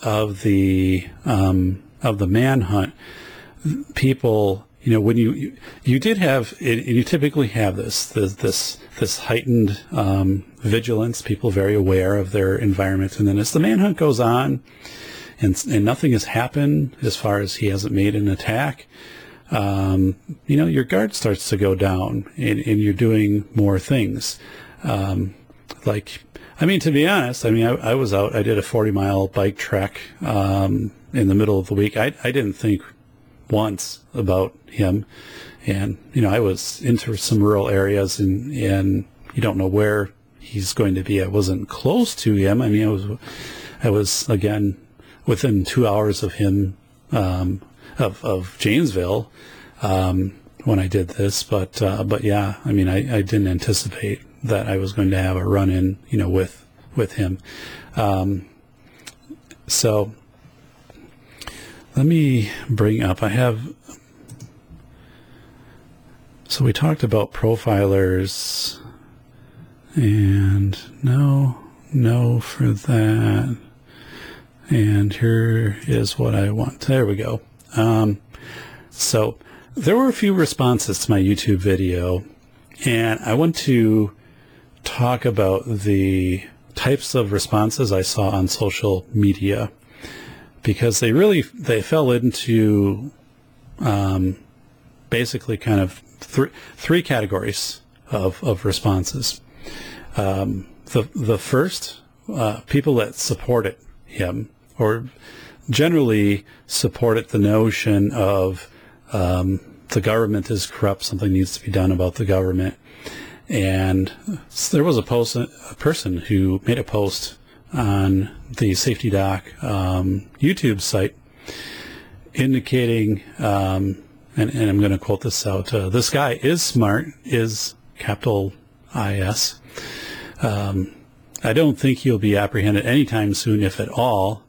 of the, um, of the manhunt, people, you know, when you, you, you did have, and you typically have this, this, this, this heightened, um, vigilance, people very aware of their environment. And then as the manhunt goes on, and, and nothing has happened as far as he hasn't made an attack, um, you know, your guard starts to go down and, and you're doing more things. Um, like, I mean, to be honest, I mean, I, I, was out, I did a 40 mile bike trek, um, in the middle of the week. I, I didn't think once about him. And, you know, I was into some rural areas and, and you don't know where he's going to be. I wasn't close to him. I mean, I was, I was again, within two hours of him, um, of, of Janesville, um, when I did this. But, uh, but yeah, I mean, I, I didn't anticipate that I was going to have a run in, you know, with, with him. Um, so let me bring up, I have, so we talked about profilers and no, no for that. And here is what I want. There we go. Um, so there were a few responses to my YouTube video, and I want to talk about the types of responses I saw on social media because they really they fell into um, basically kind of th- three categories of, of responses. Um, the the first uh, people that supported him or generally supported the notion of um, the government is corrupt, something needs to be done about the government. And there was a post, a person who made a post on the Safety Doc um, YouTube site indicating, um, and, and, I'm going to quote this out, uh, this guy is smart, is capital IS. Um, I don't think he'll be apprehended anytime soon, if at all.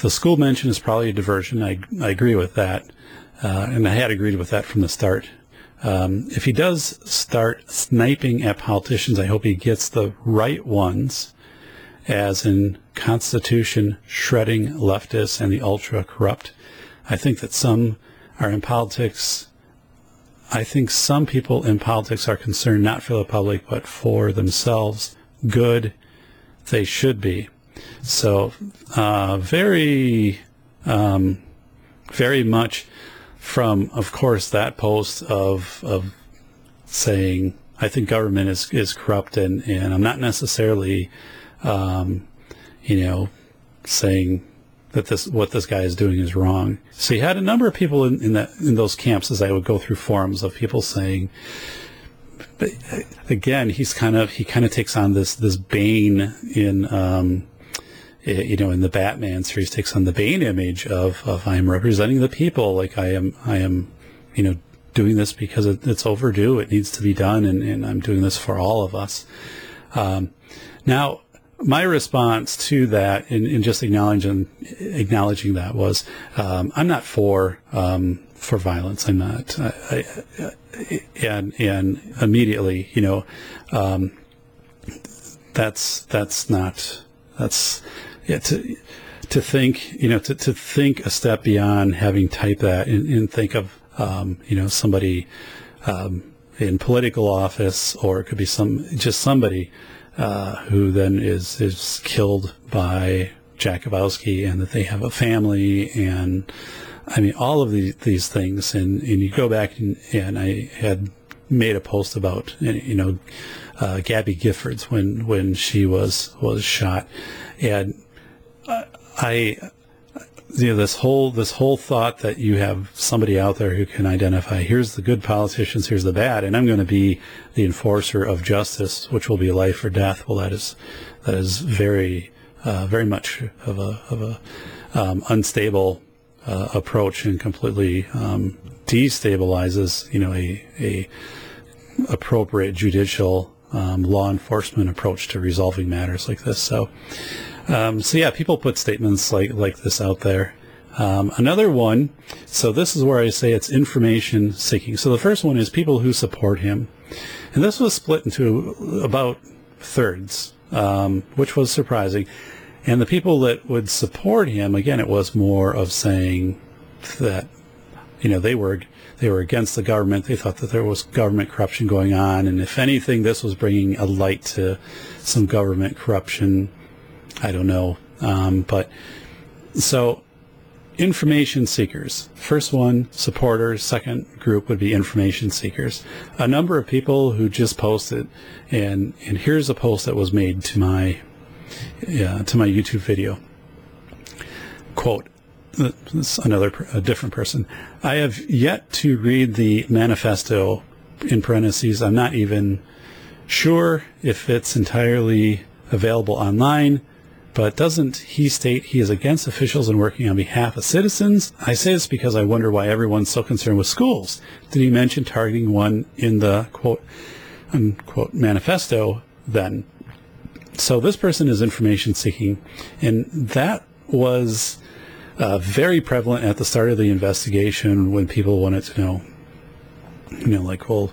The school mention is probably a diversion. I, I agree with that. Uh, and I had agreed with that from the start. Um, if he does start sniping at politicians, I hope he gets the right ones, as in Constitution shredding leftists and the ultra corrupt. I think that some are in politics. I think some people in politics are concerned not for the public, but for themselves. Good. They should be. So, uh, very, um, very much from, of course, that post of of saying, I think government is is corrupt, and and I'm not necessarily, um, you know, saying that this what this guy is doing is wrong. So you had a number of people in, in that in those camps as I would go through forums of people saying, but uh, again, he's kind of he kind of takes on this this Bane in um, you know, in the Batman series takes on the Bane image of, of I am representing the people. Like I am, I am, you know, doing this because it, it's overdue. It needs to be done. And, and I'm doing this for all of us. Um, now, my response to that in, in just acknowledging, acknowledging that was, um, I'm not for, um, for violence. I'm not, I, I, and, and immediately, you know, um, that's, that's not, that's, yeah, to to think, you know, to, to think a step beyond having typed that and, and think of, um, you know, somebody um, in political office, or it could be some just somebody uh, who then is is killed by Jakubowski, and that they have a family, and I mean all of these these things, and and you go back and, and I had made a post about you know uh, Gabby Giffords when when she was was shot, and I, you know, this whole this whole thought that you have somebody out there who can identify here's the good politicians, here's the bad, and I'm going to be the enforcer of justice, which will be life or death. Well, that is that is very uh, very much of a of a um, unstable uh, approach and completely um, destabilizes you know a a appropriate judicial um, law enforcement approach to resolving matters like this. So. Um, so yeah, people put statements like like this out there. Um, another one, so this is where I say it's information seeking. So the first one is people who support him. And this was split into about thirds, um, which was surprising. And the people that would support him, again, it was more of saying that, you know, they were they were against the government. They thought that there was government corruption going on, and if anything, this was bringing a light to some government corruption. I don't know, um, but so information seekers. First one, supporters. Second group would be information seekers. A number of people who just posted, and and here's a post that was made to my to my YouTube video. Quote. This another a different person. I have yet to read the manifesto. In parentheses, I'm not even sure if it's entirely available online but doesn't he state he is against officials and working on behalf of citizens? I say this because I wonder why everyone's so concerned with schools. Did he mention targeting one in the quote unquote manifesto then? So this person is information seeking, and that was uh, very prevalent at the start of the investigation when people wanted to know, you know, like, well,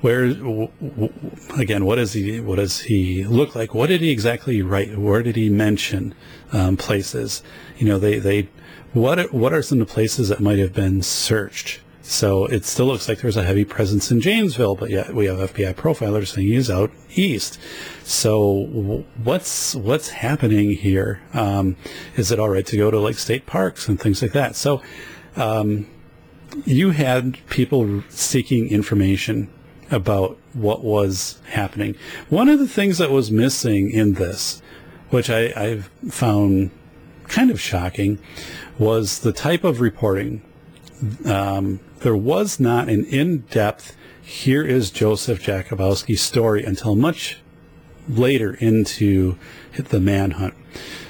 where w- w- again what does he what does he look like what did he exactly write where did he mention um, places you know they they what what are some of the places that might have been searched so it still looks like there's a heavy presence in Janesville, but yet we have FBI profilers saying he's out east. So what's what's happening here? Um, is it all right to go to like state parks and things like that? So um, you had people seeking information about what was happening. One of the things that was missing in this, which I, I've found kind of shocking, was the type of reporting. Um, there was not an in-depth, here is Joseph Jakubowski's story until much later into the manhunt.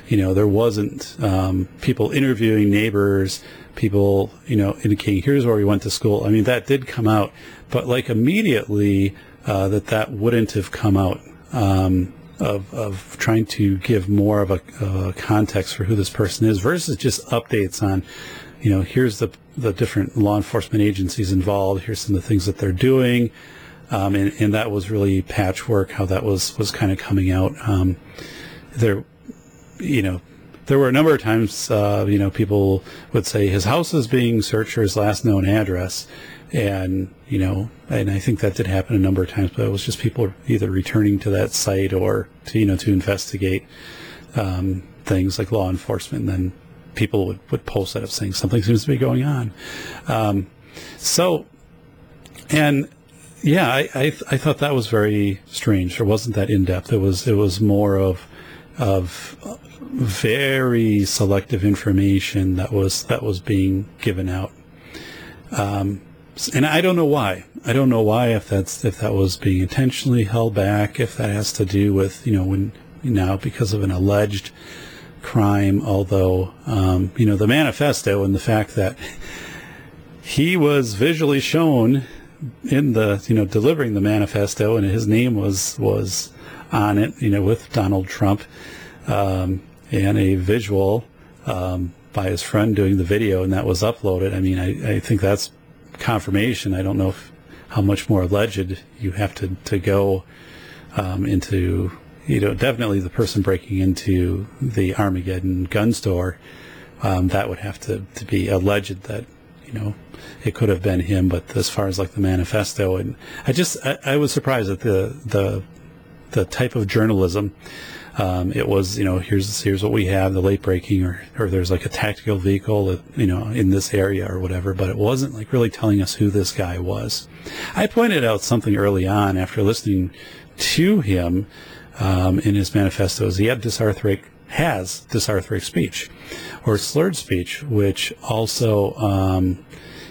You know, there wasn't um, people interviewing neighbors, people, you know, indicating here's where we went to school. I mean, that did come out, but like immediately uh, that that wouldn't have come out. Um, of, of trying to give more of a uh, context for who this person is versus just updates on, you know, here's the the different law enforcement agencies involved. Here's some of the things that they're doing, um, and, and that was really patchwork. How that was was kind of coming out. Um, there, you know, there were a number of times, uh, you know, people would say his house is being searched for his last known address, and you know, and I think that did happen a number of times, but it was just people either returning to that site or to, you know, to investigate um, things like law enforcement. And then people would, would post that up saying something seems to be going on. Um, so, and yeah, I, I, I thought that was very strange. There wasn't that in depth. It was it was more of of very selective information that was that was being given out. Um, and I don't know why. I don't know why if that's if that was being intentionally held back, if that has to do with you know when now because of an alleged crime. Although um, you know the manifesto and the fact that he was visually shown in the you know delivering the manifesto and his name was was on it you know with Donald Trump um, and a visual um, by his friend doing the video and that was uploaded. I mean I, I think that's confirmation. I don't know if, how much more alleged you have to, to go um, into, you know, definitely the person breaking into the Armageddon gun store. Um, that would have to, to be alleged that, you know, it could have been him. But as far as like the manifesto, and I just, I, I was surprised at the, the, the type of journalism um, it was, you know, here's here's what we have, the late breaking, or or there's like a tactical vehicle, that, you know, in this area or whatever. But it wasn't like really telling us who this guy was. I pointed out something early on after listening to him um, in his manifestos. He had dysarthric has dysarthric speech or slurred speech, which also, um,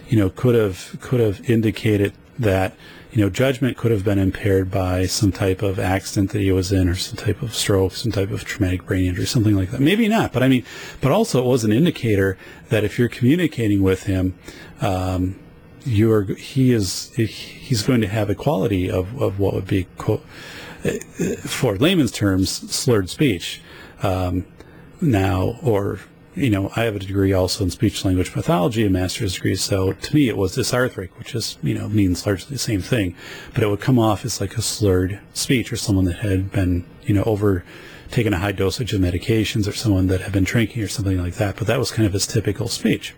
you know, could have could have indicated that you know, judgment could have been impaired by some type of accident that he was in or some type of stroke, some type of traumatic brain injury, something like that. Maybe not, but I mean, but also it was an indicator that if you're communicating with him, um, you're, he is, he's going to have a quality of, of what would be, quote, for layman's terms, slurred speech. Um, now, or you know, I have a degree also in speech language pathology, a master's degree. So to me, it was dysarthric, which is, you know, means largely the same thing, but it would come off as like a slurred speech or someone that had been, you know, over taken a high dosage of medications or someone that had been drinking or something like that. But that was kind of his typical speech.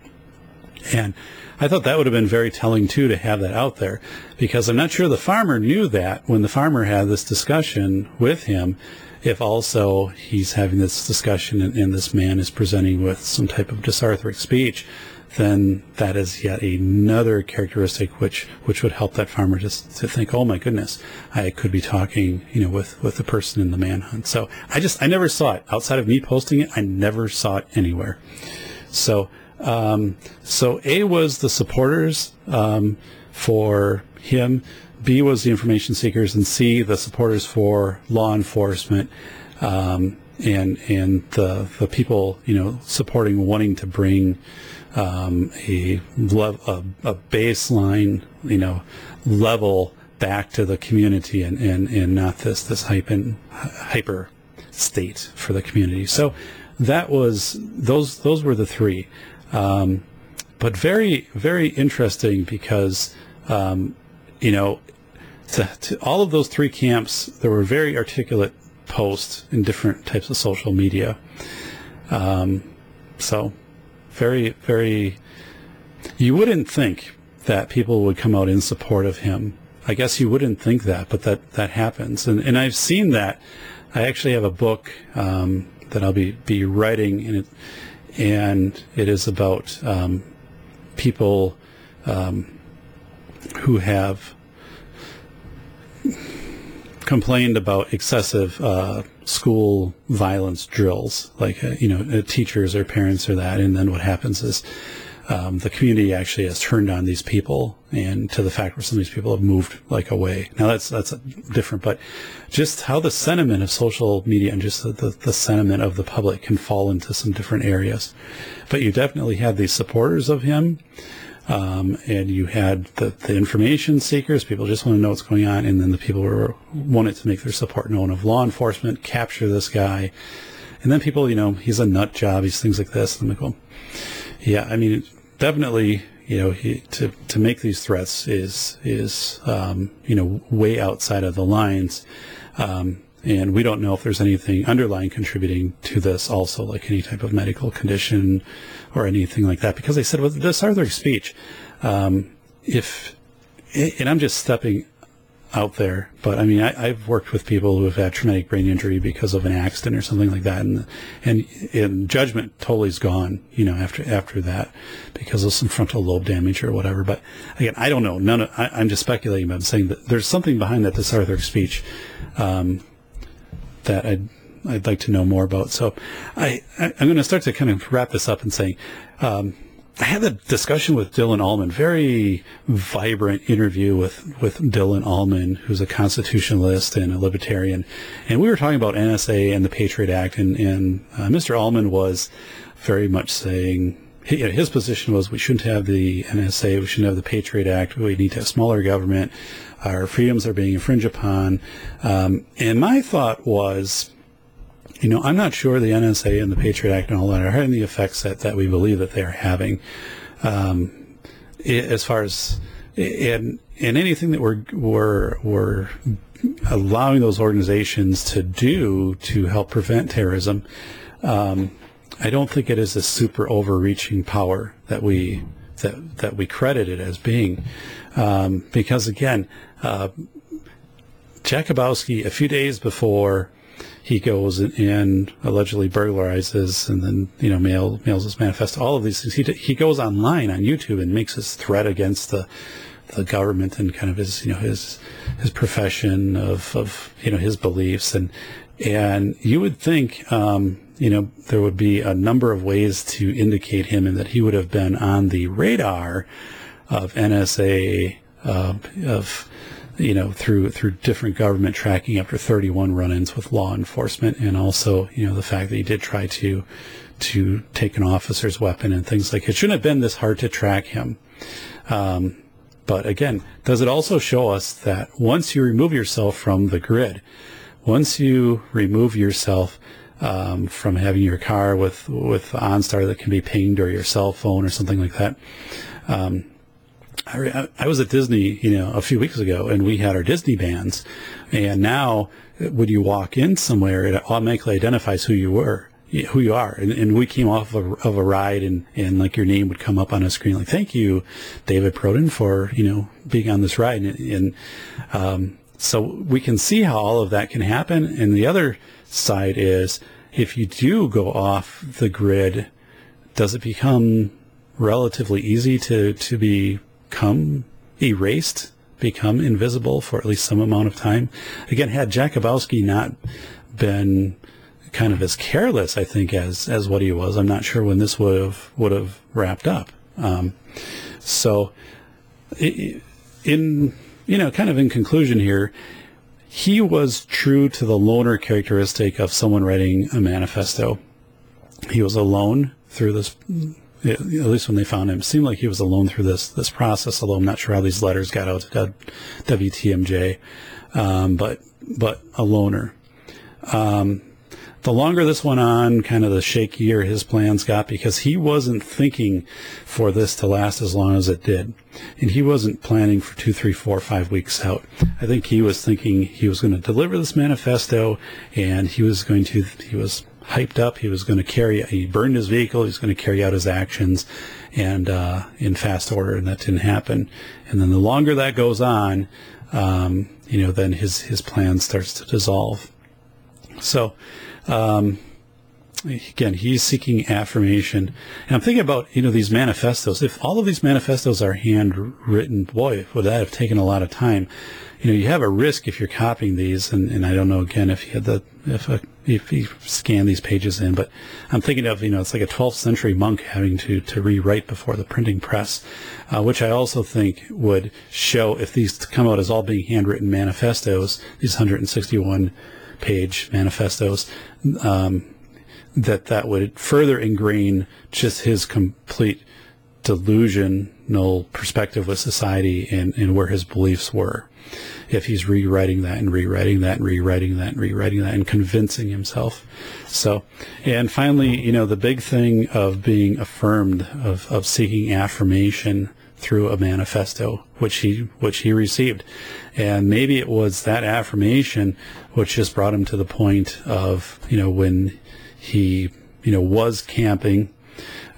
And I thought that would have been very telling too to have that out there because I'm not sure the farmer knew that when the farmer had this discussion with him if also he's having this discussion and, and, this man is presenting with some type of dysarthric speech, then that is yet another characteristic which which would help that farmer just to think, oh my goodness, I could be talking, you know, with with the person in the manhunt. So I just I never saw it outside of me posting it. I never saw it anywhere. So um, so A was the supporters um, for him. B was the information seekers, and C the supporters for law enforcement, um, and and the the people you know supporting wanting to bring um, a, a, a baseline you know level back to the community and, and, and not this this hyper hyper state for the community. So that was those those were the three, um, but very very interesting because um, you know to, to all of those three camps, there were very articulate posts in different types of social media. Um, so, very, very. You wouldn't think that people would come out in support of him. I guess you wouldn't think that, but that that happens, and and I've seen that. I actually have a book um, that I'll be be writing, and it, and it is about um, people um, who have complained about excessive uh, school violence drills, like uh, you know, uh, teachers or parents or that, and then what happens is um, the community actually has turned on these people, and to the fact where some of these people have moved like away. Now that's that's different, but just how the sentiment of social media and just the, the, the sentiment of the public can fall into some different areas. But you definitely have these supporters of him um, and you had the, the information seekers, people just want to know what's going on, and then the people who wanted to make their support known of law enforcement, capture this guy. And then people, you know, he's a nut job, he's things like this. And I'm like, well, yeah, I mean, definitely, you know, he, to, to make these threats is, is, um, you know, way outside of the lines. Um, and we don't know if there's anything underlying contributing to this also, like any type of medical condition or anything like that. Because they said with dysarthric speech, um, if, and I'm just stepping out there, but I mean, I, have worked with people who have had traumatic brain injury because of an accident or something like that, and and, and judgment totally is gone, you know, after after that because of some frontal lobe damage or whatever. But again, I don't know. None. Of, I, am just speculating, but I'm saying that there's something behind that dysarthric speech. Um, that I'd, I'd like to know more about. So I, I, am going to start to kind of wrap this up and saying, um, I had a discussion with Dylan Allman, very vibrant interview with, with Dylan Allman, who's a constitutionalist and a libertarian. And we were talking about NSA and the Patriot Act. And, and uh, Mr. Allman was very much saying, his position was we shouldn't have the NSA, we shouldn't have the Patriot Act, we need to have smaller government our freedoms are being infringed upon. Um, and my thought was, you know, I'm not sure the NSA and the Patriot Act and all that are having the effects that, that we believe that they are having. Um, as far as in in anything that we're we're we're allowing those organizations to do to help prevent terrorism, um, I don't think it is a super overreaching power that we that that we credit it as being, um, because again, uh, Jakubowski, a few days before he goes and allegedly burglarizes and then, you know, mail, mails his manifesto, all of these things, he, he goes online on YouTube and makes his threat against the, the government and kind of his, you know, his, his profession of, of, you know, his beliefs. And, and you would think, um, you know, there would be a number of ways to indicate him and that he would have been on the radar of NSA, uh, of, you know, through through different government tracking after 31 run-ins with law enforcement, and also, you know, the fact that he did try to to take an officer's weapon and things like it. shouldn't have been this hard to track him. Um, but again, does it also show us that once you remove yourself from the grid, once you remove yourself um, from having your car with with OnStar that can be pinged or your cell phone or something like that. Um, I, I was at Disney, you know, a few weeks ago, and we had our Disney bands, and now when you walk in somewhere, it automatically identifies who you were who you are. And, and we came off of a, of a, ride and, and like your name would come up on a screen, like, thank you, David Perrodin for, you know, being on this ride. And, and um, so we can see how all of that can happen. And the other side is if you do go off the grid, does it become relatively easy to, to become erased? become invisible for at least some amount of time. Again, had Jakubowski not been kind of as careless, I think, as as what he was. I'm not sure when this would have would have wrapped up. Um, so, in you know, kind of in conclusion here, he was true to the loner characteristic of someone writing a manifesto. He was alone through this. At least when they found him, it seemed like he was alone through this this process. Although I'm not sure how these letters got out to WTMJ, um, but but a loner. Um, the longer this went on, kind of the shakier his plans got because he wasn't thinking for this to last as long as it did. And he wasn't planning for two, three, four, five weeks out. I think he was thinking he was going to deliver this manifesto and he was going to, he was hyped up. He was going to carry, he burned his vehicle. He was going to carry out his actions and, uh, in fast order. And that didn't happen. And then the longer that goes on, um, you know, then his, his plan starts to dissolve. So, um, again, he's seeking affirmation. And I'm thinking about, you know, these manifestos. If all of these manifestos are handwritten, boy, would that have taken a lot of time. You know, you have a risk if you're copying these, and, and I don't know again if you had the if a, if you scan these pages in, but I'm thinking of you know it's like a 12th century monk having to to rewrite before the printing press, uh, which I also think would show if these come out as all being handwritten manifestos, these 161 page manifestos, um, that that would further ingrain just his complete delusional perspective with society and, and where his beliefs were. If he's rewriting that and rewriting that and rewriting that and rewriting that and convincing himself. So, and finally, you know, the big thing of being affirmed, of, of seeking affirmation through a manifesto, which he which he received, and maybe it was that affirmation which just brought him to the point of you know when he you know was camping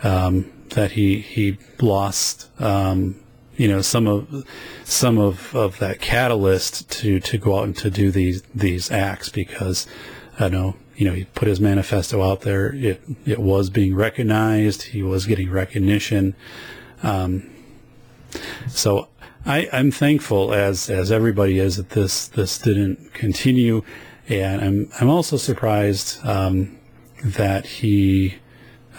um, that he he lost um, you know some of some of, of that catalyst to to go out and to do these these acts because I know you know he put his manifesto out there. It it was being recognized. He was getting recognition. Um, so I, am thankful, as as everybody is, that this this didn't continue, and I'm I'm also surprised um, that he.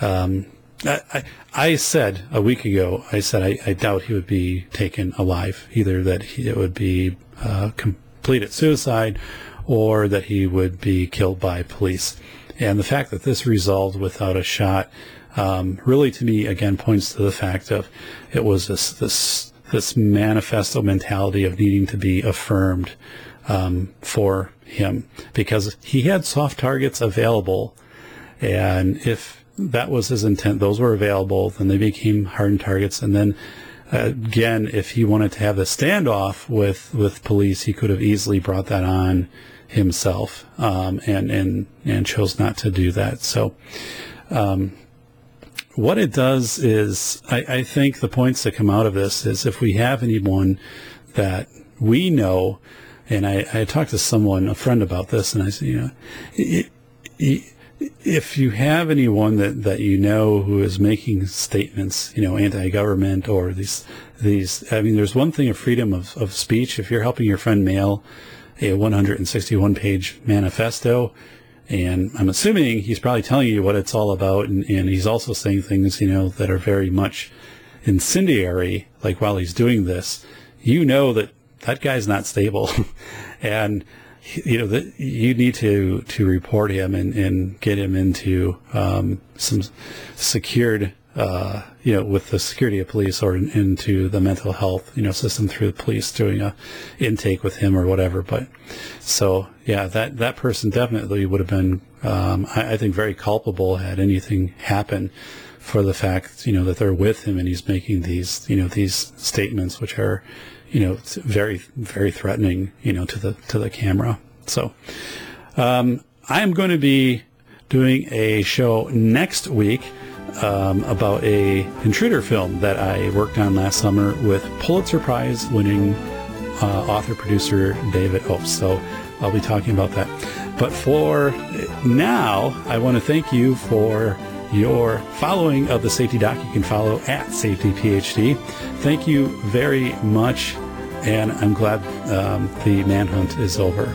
Um, I, I, said a week ago, I said I, I, doubt he would be taken alive. Either that he, it would be uh, completed suicide, or that he would be killed by police. And the fact that this resolved without a shot um, really to me again points to the fact of it was this this this manifesto mentality of needing to be affirmed um, for him because he had soft targets available and if that was his intent. Those were available then they became hardened targets. And then again if he wanted to have a standoff with with police he could have easily brought that on himself um, and and and chose not to do that. So um, what it does is, I, I, think the points that come out of this is if we have anyone that we know, and I, I talked to someone, a friend about this, and I said, you know, it, it, if you have anyone that, that you know who is making statements, you know, anti-government or these, these, I mean, there's one thing of freedom of, of speech. If you're helping your friend mail a 161 page manifesto, and I'm assuming he's probably telling you what it's all about. And, and he's also saying things, you know, that are very much incendiary. Like while he's doing this, you know that that guy's not stable. (laughs) and, you know, that you need to, to report him and, and get him into um, some secured uh, you know, with the security of police or in, into the mental health, you know, system through the police doing a intake with him or whatever. But so, yeah, that, that person definitely would have been um, I, I think very culpable had anything happen for the fact, you know, that they're with him and he's making these, you know, these statements which are, you know, it's very, very threatening, you know, to the, to the camera. So, um, I'm going to be doing a show next week um, about a intruder film that I worked on last summer with Pulitzer Prize winning uh, author producer David Opes. So I'll be talking about that. But for now, I want to thank you for your following of the Safety Doc. You can follow at Safety PhD. Thank you very much, and I'm glad um, the manhunt is over.